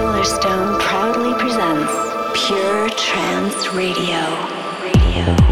Solarstone proudly presents Pure Trance Radio. Radio.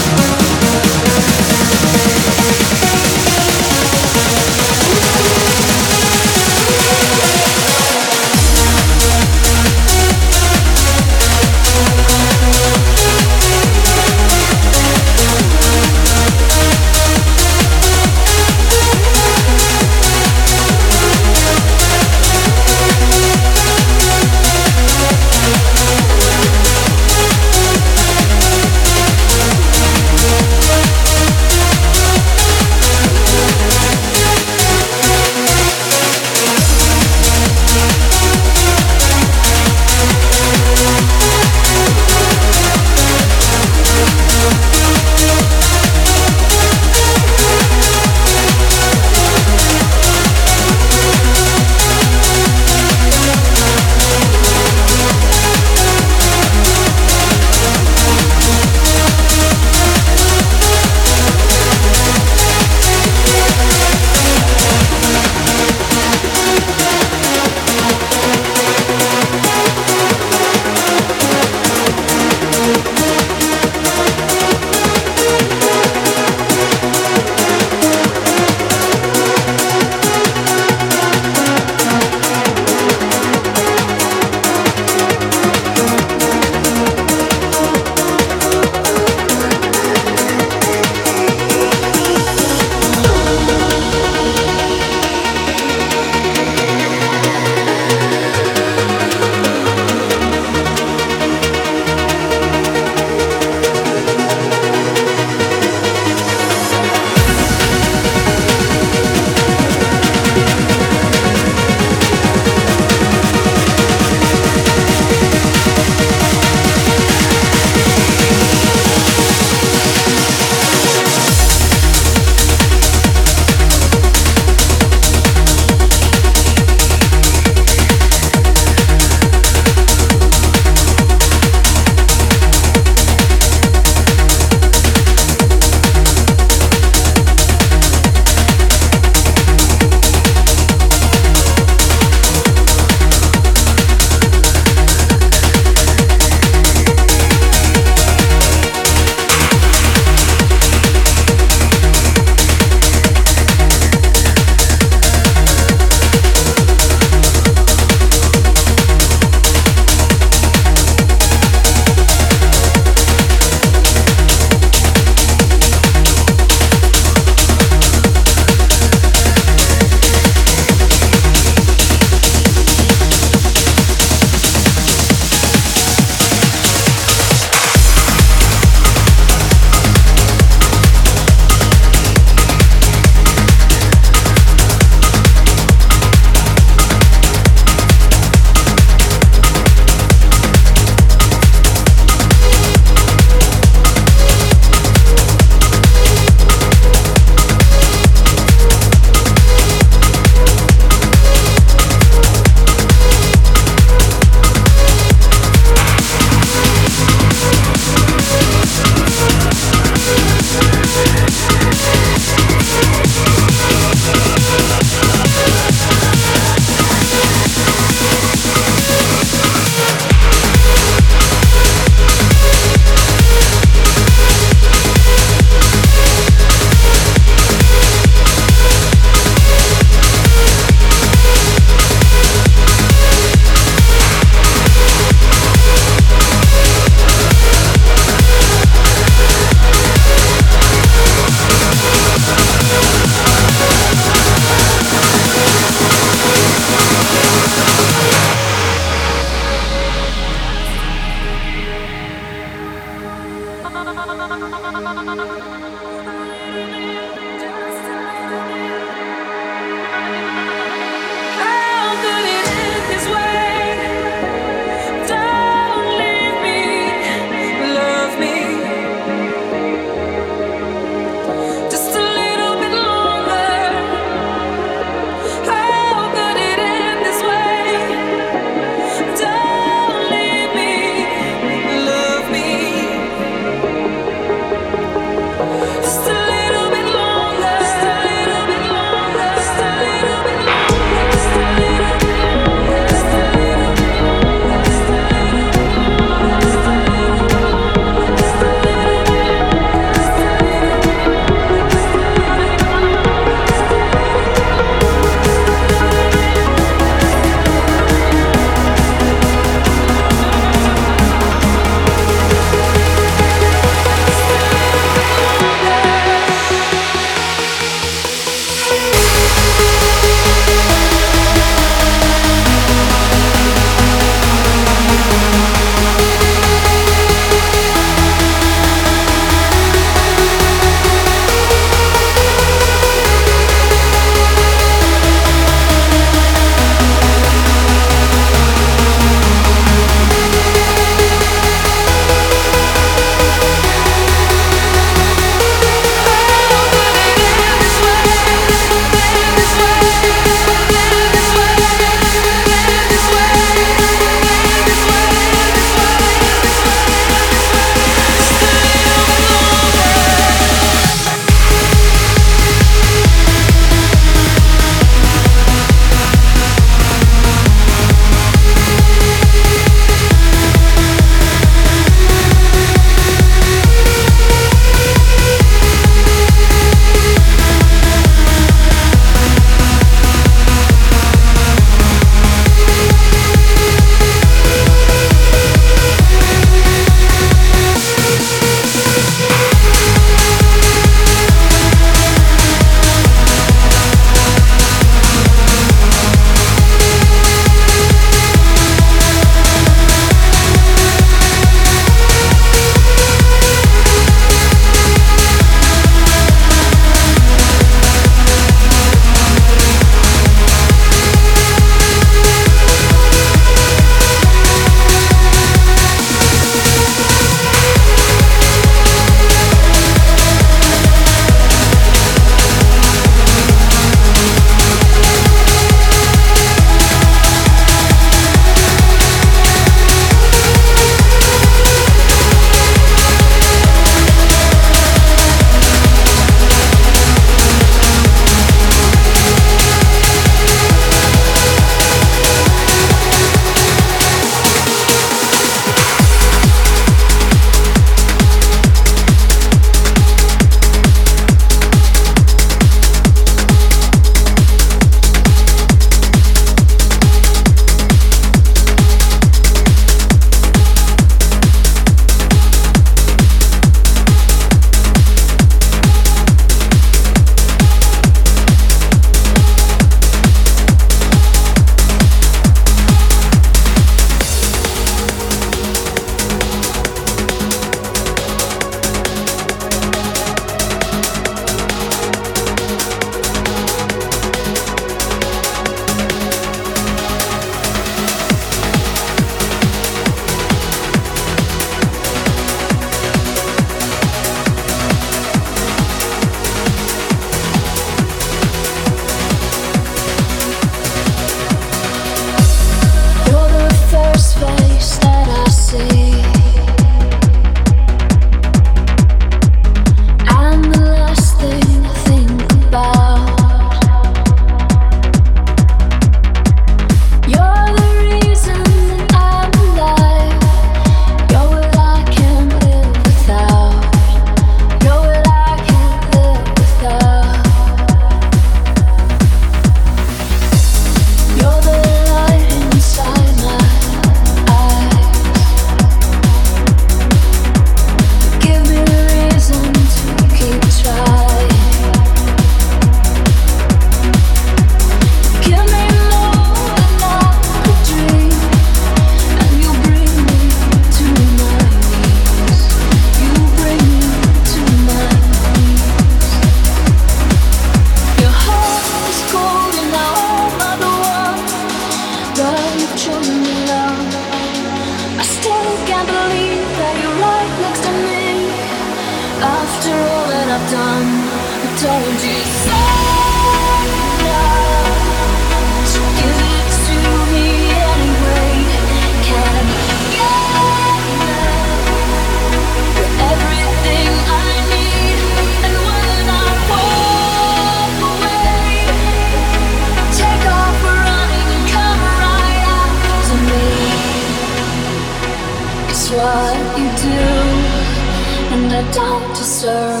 Thank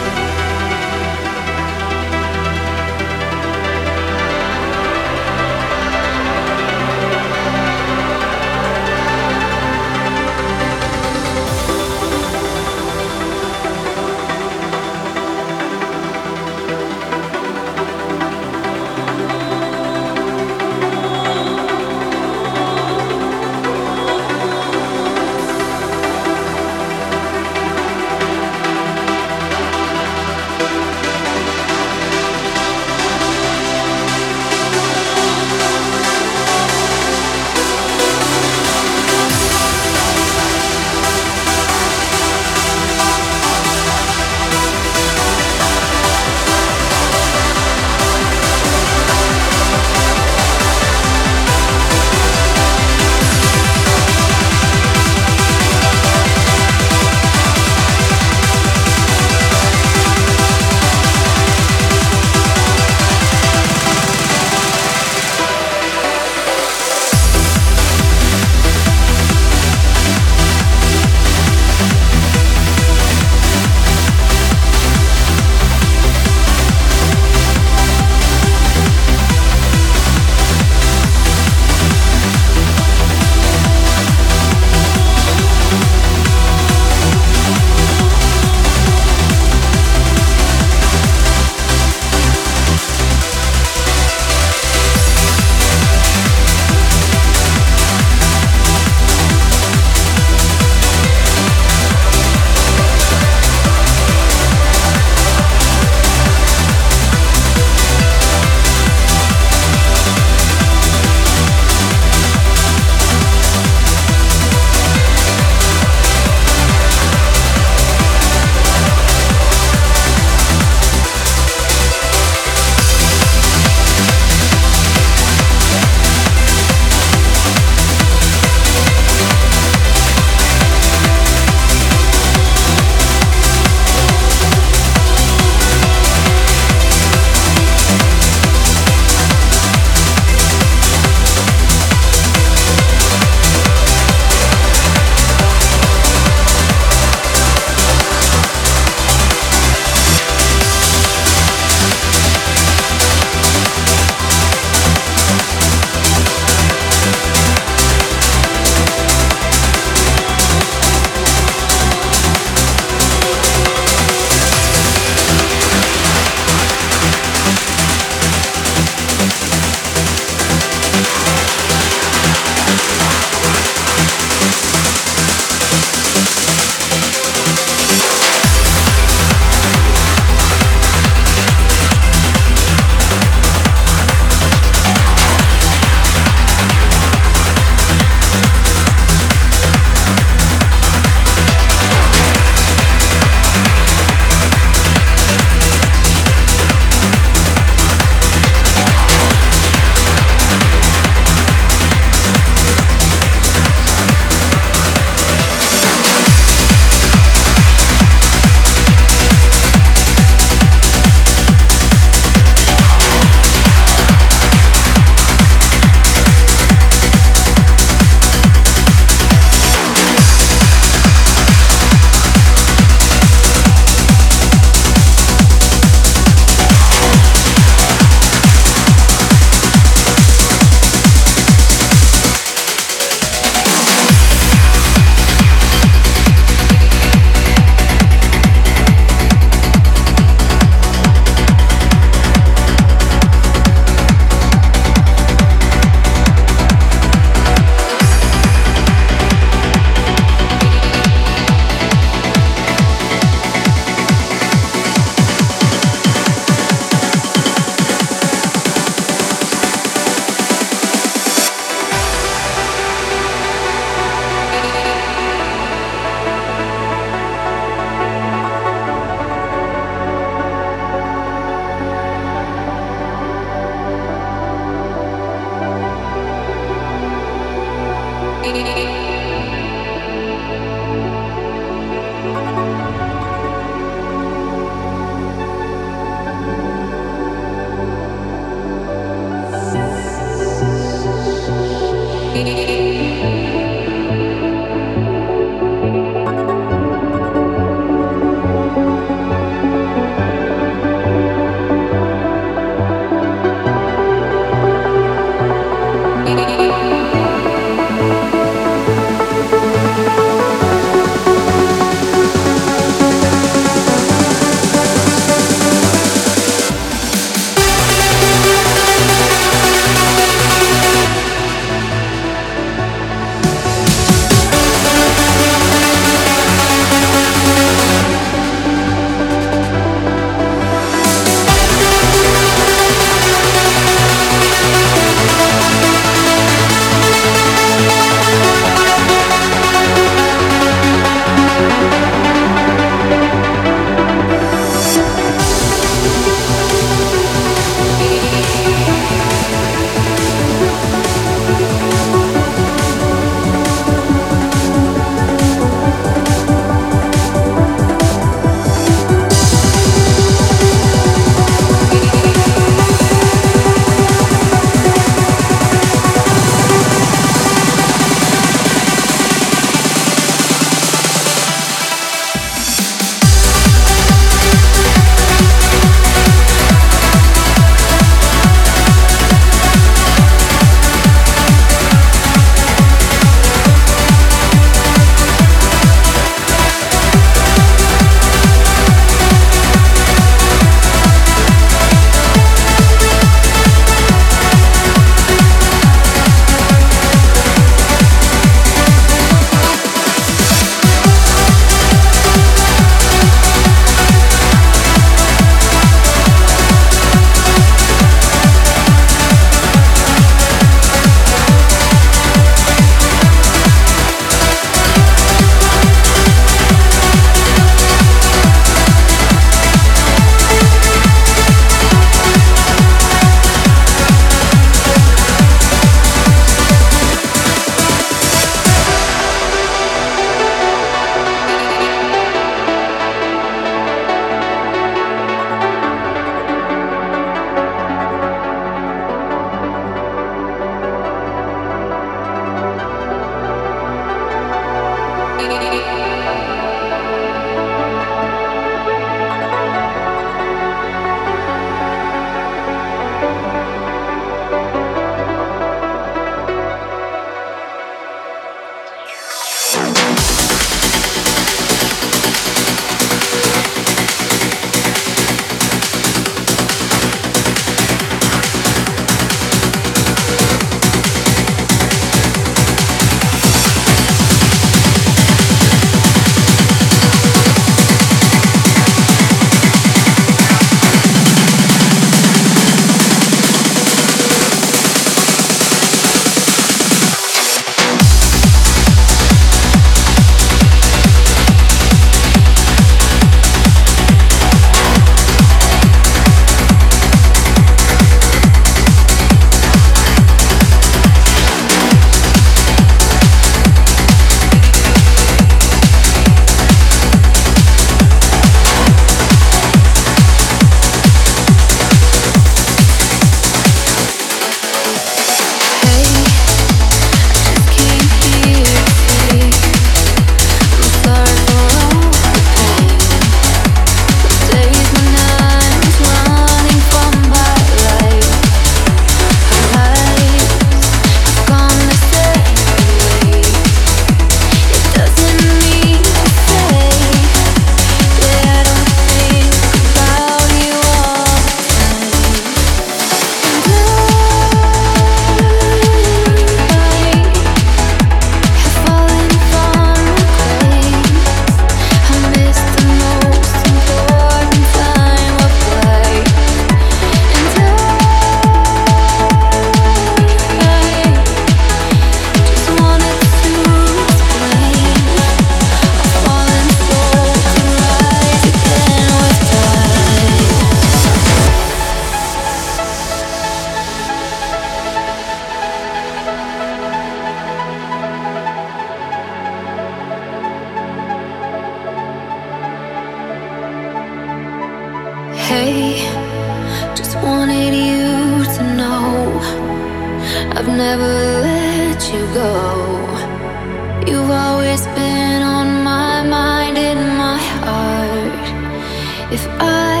If I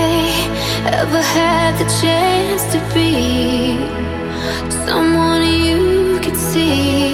ever had the chance to be someone you could see.